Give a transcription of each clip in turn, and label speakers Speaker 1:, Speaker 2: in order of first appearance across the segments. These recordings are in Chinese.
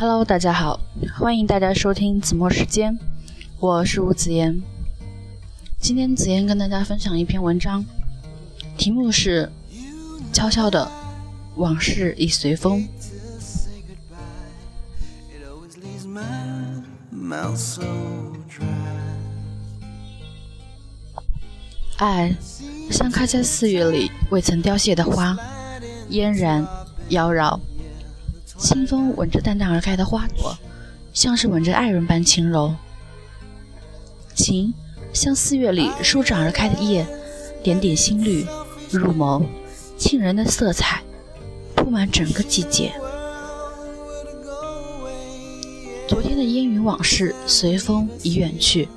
Speaker 1: Hello，大家好，欢迎大家收听子墨时间，我是吴子言。今天子言跟大家分享一篇文章，题目是《悄悄的往事已随风》。爱像开在四月里未曾凋谢的花，嫣然妖娆。清风吻着淡淡而开的花朵，像是吻着爱人般轻柔。情像四月里舒展而开的叶，点点新绿，入眸，沁人的色彩铺满整个季节。昨天的烟云往事随风已远去，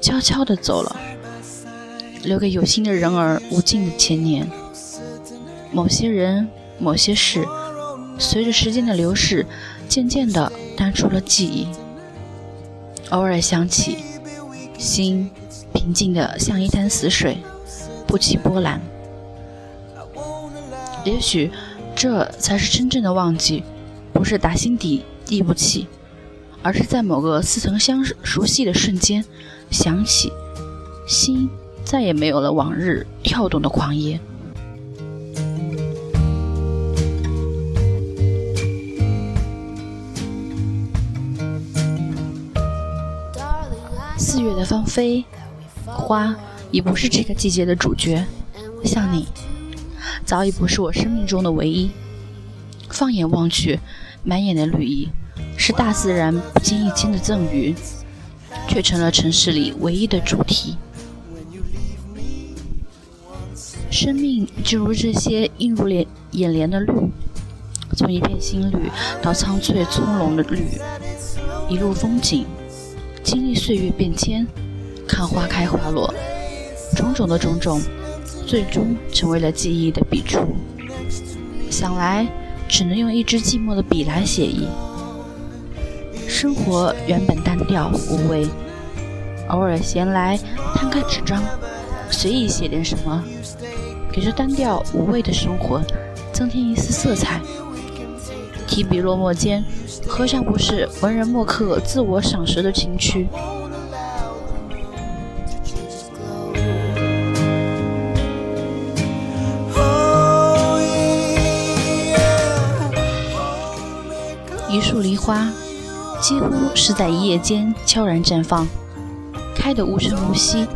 Speaker 1: 悄悄地走了，留给有心的人儿无尽的千年。某些人，某些事。随着时间的流逝，渐渐地淡出了记忆。偶尔想起，心平静的像一潭死水，不起波澜。也许，这才是真正的忘记，不是打心底记不起，而是在某个似曾相识熟悉的瞬间，想起，心再也没有了往日跳动的狂野。四月的芳菲，花已不是这个季节的主角，像你，早已不是我生命中的唯一。放眼望去，满眼的绿意，是大自然不经意间的赠予，却成了城市里唯一的主题。生命就如这些映入眼眼帘的绿，从一片新绿到苍翠葱茏的绿，一路风景。经历岁月变迁，看花开花落，种种的种种，最终成为了记忆的笔触。想来，只能用一支寂寞的笔来写意。生活原本单调无味，偶尔闲来，摊开纸张，随意写点什么，给这单调无味的生活增添一丝色彩。提笔落墨间，何尝不是文人墨客自我赏识的情趣？一束梨花，几乎是在一夜间悄然绽放，开得无声无息，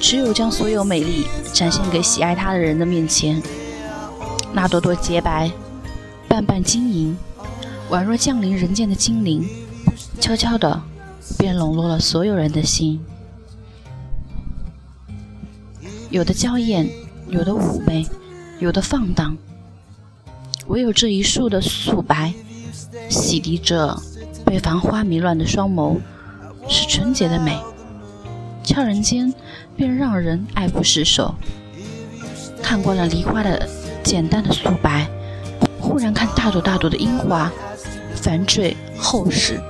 Speaker 1: 只有将所有美丽展现给喜爱它的人的面前。那朵朵洁白。瓣瓣晶莹，宛若降临人间的精灵，悄悄的便笼络了所有人的心。有的娇艳，有的妩媚，有的放荡，唯有这一束的素白，洗涤着被繁花迷乱的双眸，是纯洁的美。悄然间，便让人爱不释手。看惯了梨花的简单的素白。忽然看大朵大朵的樱花，繁坠厚实，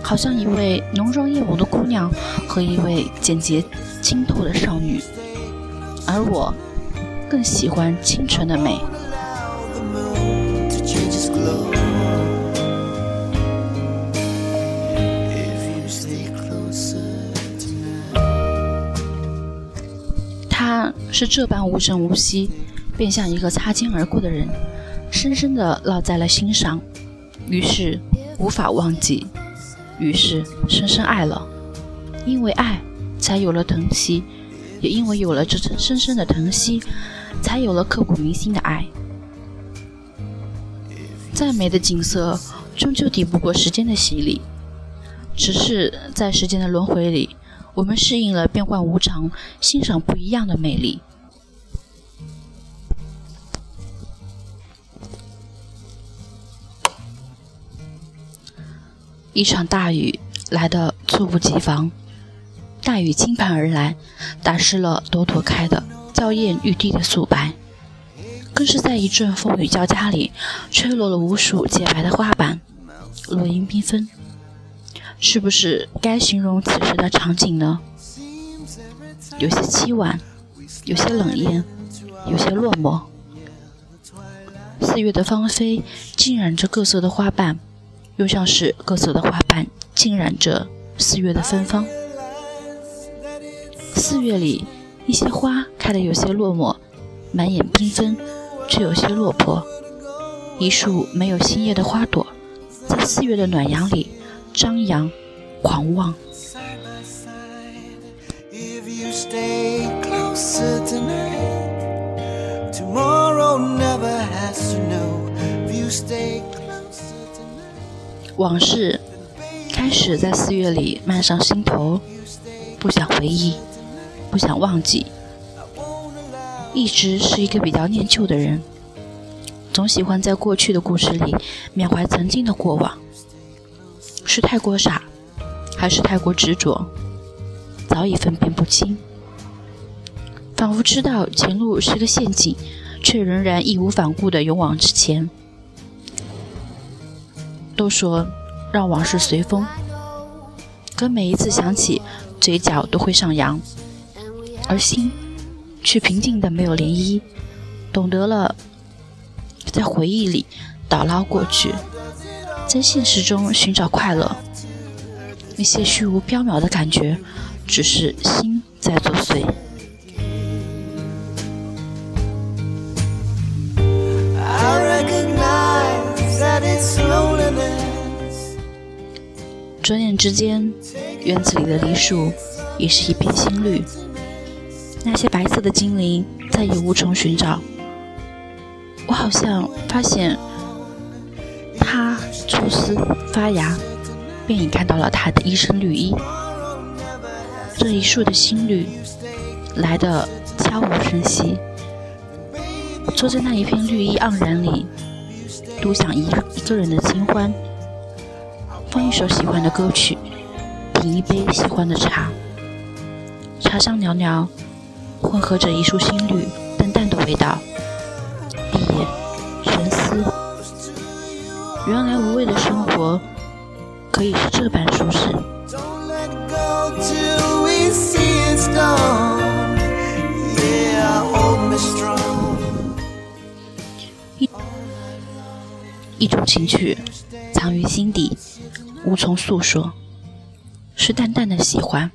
Speaker 1: 好像一位浓妆艳抹的姑娘和一位简洁清透的少女，而我更喜欢清纯的美。他是这般无声无息，便像一个擦肩而过的人。深深地烙在了心上，于是无法忘记，于是深深爱了。因为爱，才有了疼惜；也因为有了这层深深的疼惜，才有了刻骨铭心的爱。再美的景色，终究抵不过时间的洗礼。只是在时间的轮回里，我们适应了变幻无常，欣赏不一样的美丽。一场大雨来得猝不及防，大雨倾盆而来，打湿了朵朵开的娇艳欲滴的素白，更是在一阵风雨交加里，吹落了无数洁白的花瓣，落英缤纷。是不是该形容此时的场景呢？有些凄婉，有些冷艳，有些落寞。四月的芳菲浸染着各色的花瓣。又像是各色的花瓣浸染着四月的芬芳。四月里，一些花开得有些落寞，满眼缤纷，却有些落魄。一束没有新叶的花朵，在四月的暖阳里张扬、狂妄。往事开始在四月里漫上心头，不想回忆，不想忘记。一直是一个比较念旧的人，总喜欢在过去的故事里缅怀曾经的过往。是太过傻，还是太过执着？早已分辨不清。仿佛知道前路是个陷阱，却仍然义无反顾地勇往直前。都说让往事随风，可每一次想起，嘴角都会上扬，而心却平静的没有涟漪。懂得了，在回忆里倒捞过去，在现实中寻找快乐。那些虚无缥缈的感觉，只是心在作祟。转眼之间，院子里的梨树已是一片新绿。那些白色的精灵再也无从寻找。我好像发现，它抽丝发芽，便已看到了它的一身绿衣。这一树的新绿，来得悄无声息。坐在那一片绿意盎然里，独享一一个人的清欢。放一首喜欢的歌曲，品一杯喜欢的茶，茶香袅袅，混合着一束新绿淡淡的味道。闭眼沉思，原来无味的生活可以是这般舒适。一一种情趣藏于心底。无从诉说，是淡淡的喜欢，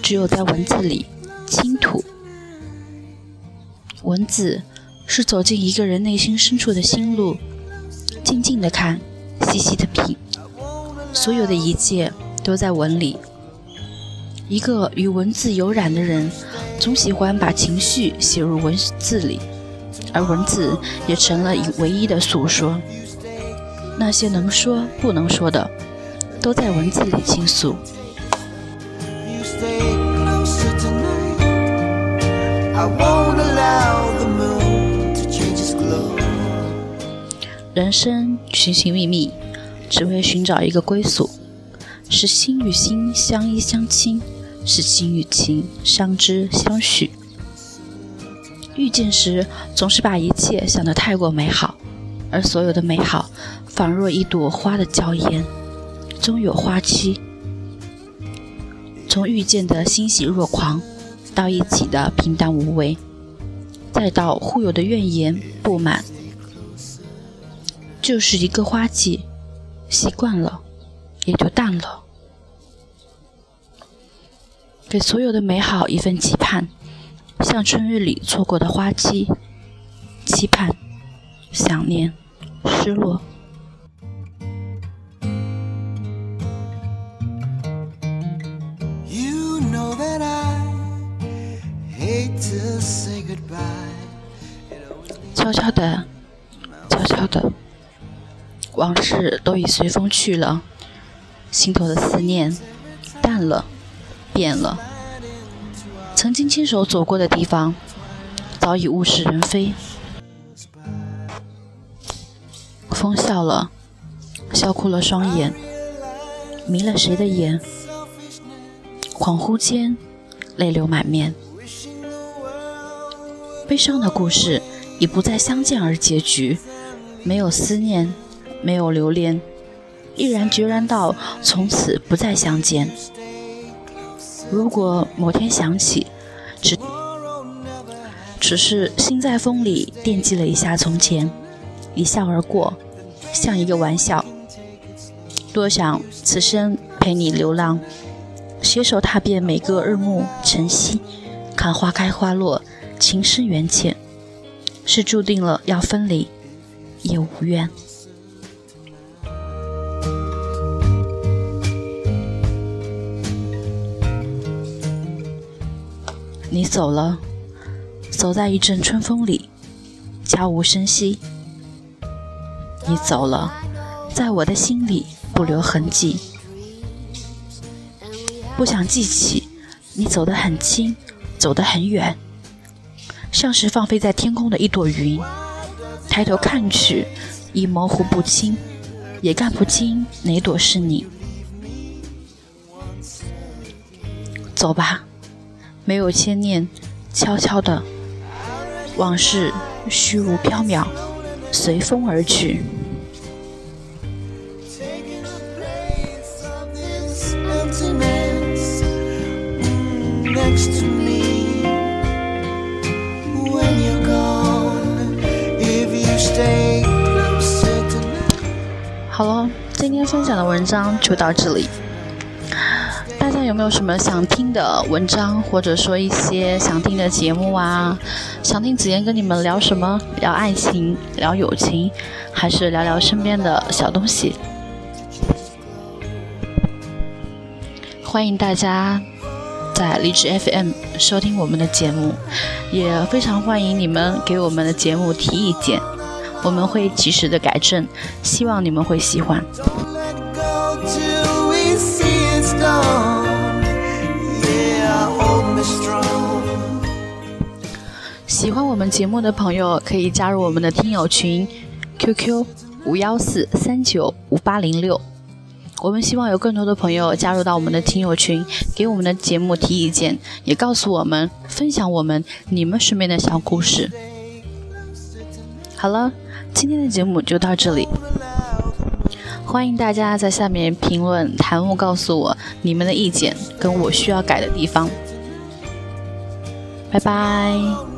Speaker 1: 只有在文字里倾吐。文字是走进一个人内心深处的心路，静静的看，细细的品，所有的一切都在文里。一个与文字有染的人，总喜欢把情绪写入文字里，而文字也成了唯一的诉说。那些能说不能说的，都在文字里倾诉。人生寻寻觅觅，只为寻找一个归宿。是心与心相依相亲，是情与情相知相许。遇见时，总是把一切想得太过美好。而所有的美好，仿若一朵花的娇艳，终有花期。从遇见的欣喜若狂，到一起的平淡无味，再到互有的怨言不满，就是一个花季，习惯了，也就淡了。给所有的美好一份期盼，像春日里错过的花期，期盼，想念。失落。悄悄的，悄悄的，往事都已随风去了，心头的思念淡了，变了。曾经亲手走过的地方，早已物是人非。风笑了，笑哭了双眼，迷了谁的眼？恍惚间，泪流满面。悲伤的故事已不再相见而结局，没有思念，没有留恋，毅然决然到从此不再相见。如果某天想起，只只是心在风里惦记了一下从前，一笑而过。像一个玩笑，多想此生陪你流浪，携手踏遍每个日暮晨曦，看花开花落，情深缘浅，是注定了要分离，也无怨。你走了，走在一阵春风里，悄无声息。你走了，在我的心里不留痕迹。不想记起，你走得很轻，走得很远，像是放飞在天空的一朵云。抬头看去，已模糊不清，也看不清哪朵是你。走吧。没有牵念，悄悄的往事，虚无缥缈，随风而去。好了，今天分享的文章就到这里。有没有什么想听的文章，或者说一些想听的节目啊？想听子妍跟你们聊什么？聊爱情，聊友情，还是聊聊身边的小东西？欢迎大家在荔枝 FM 收听我们的节目，也非常欢迎你们给我们的节目提意见，我们会及时的改正，希望你们会喜欢。Let's go to this is go 喜欢我们节目的朋友可以加入我们的听友群，QQ 五幺四三九五八零六。我们希望有更多的朋友加入到我们的听友群，给我们的节目提意见，也告诉我们分享我们你们身边的小故事。好了，今天的节目就到这里。欢迎大家在下面评论弹幕，告诉我你们的意见跟我需要改的地方。拜拜。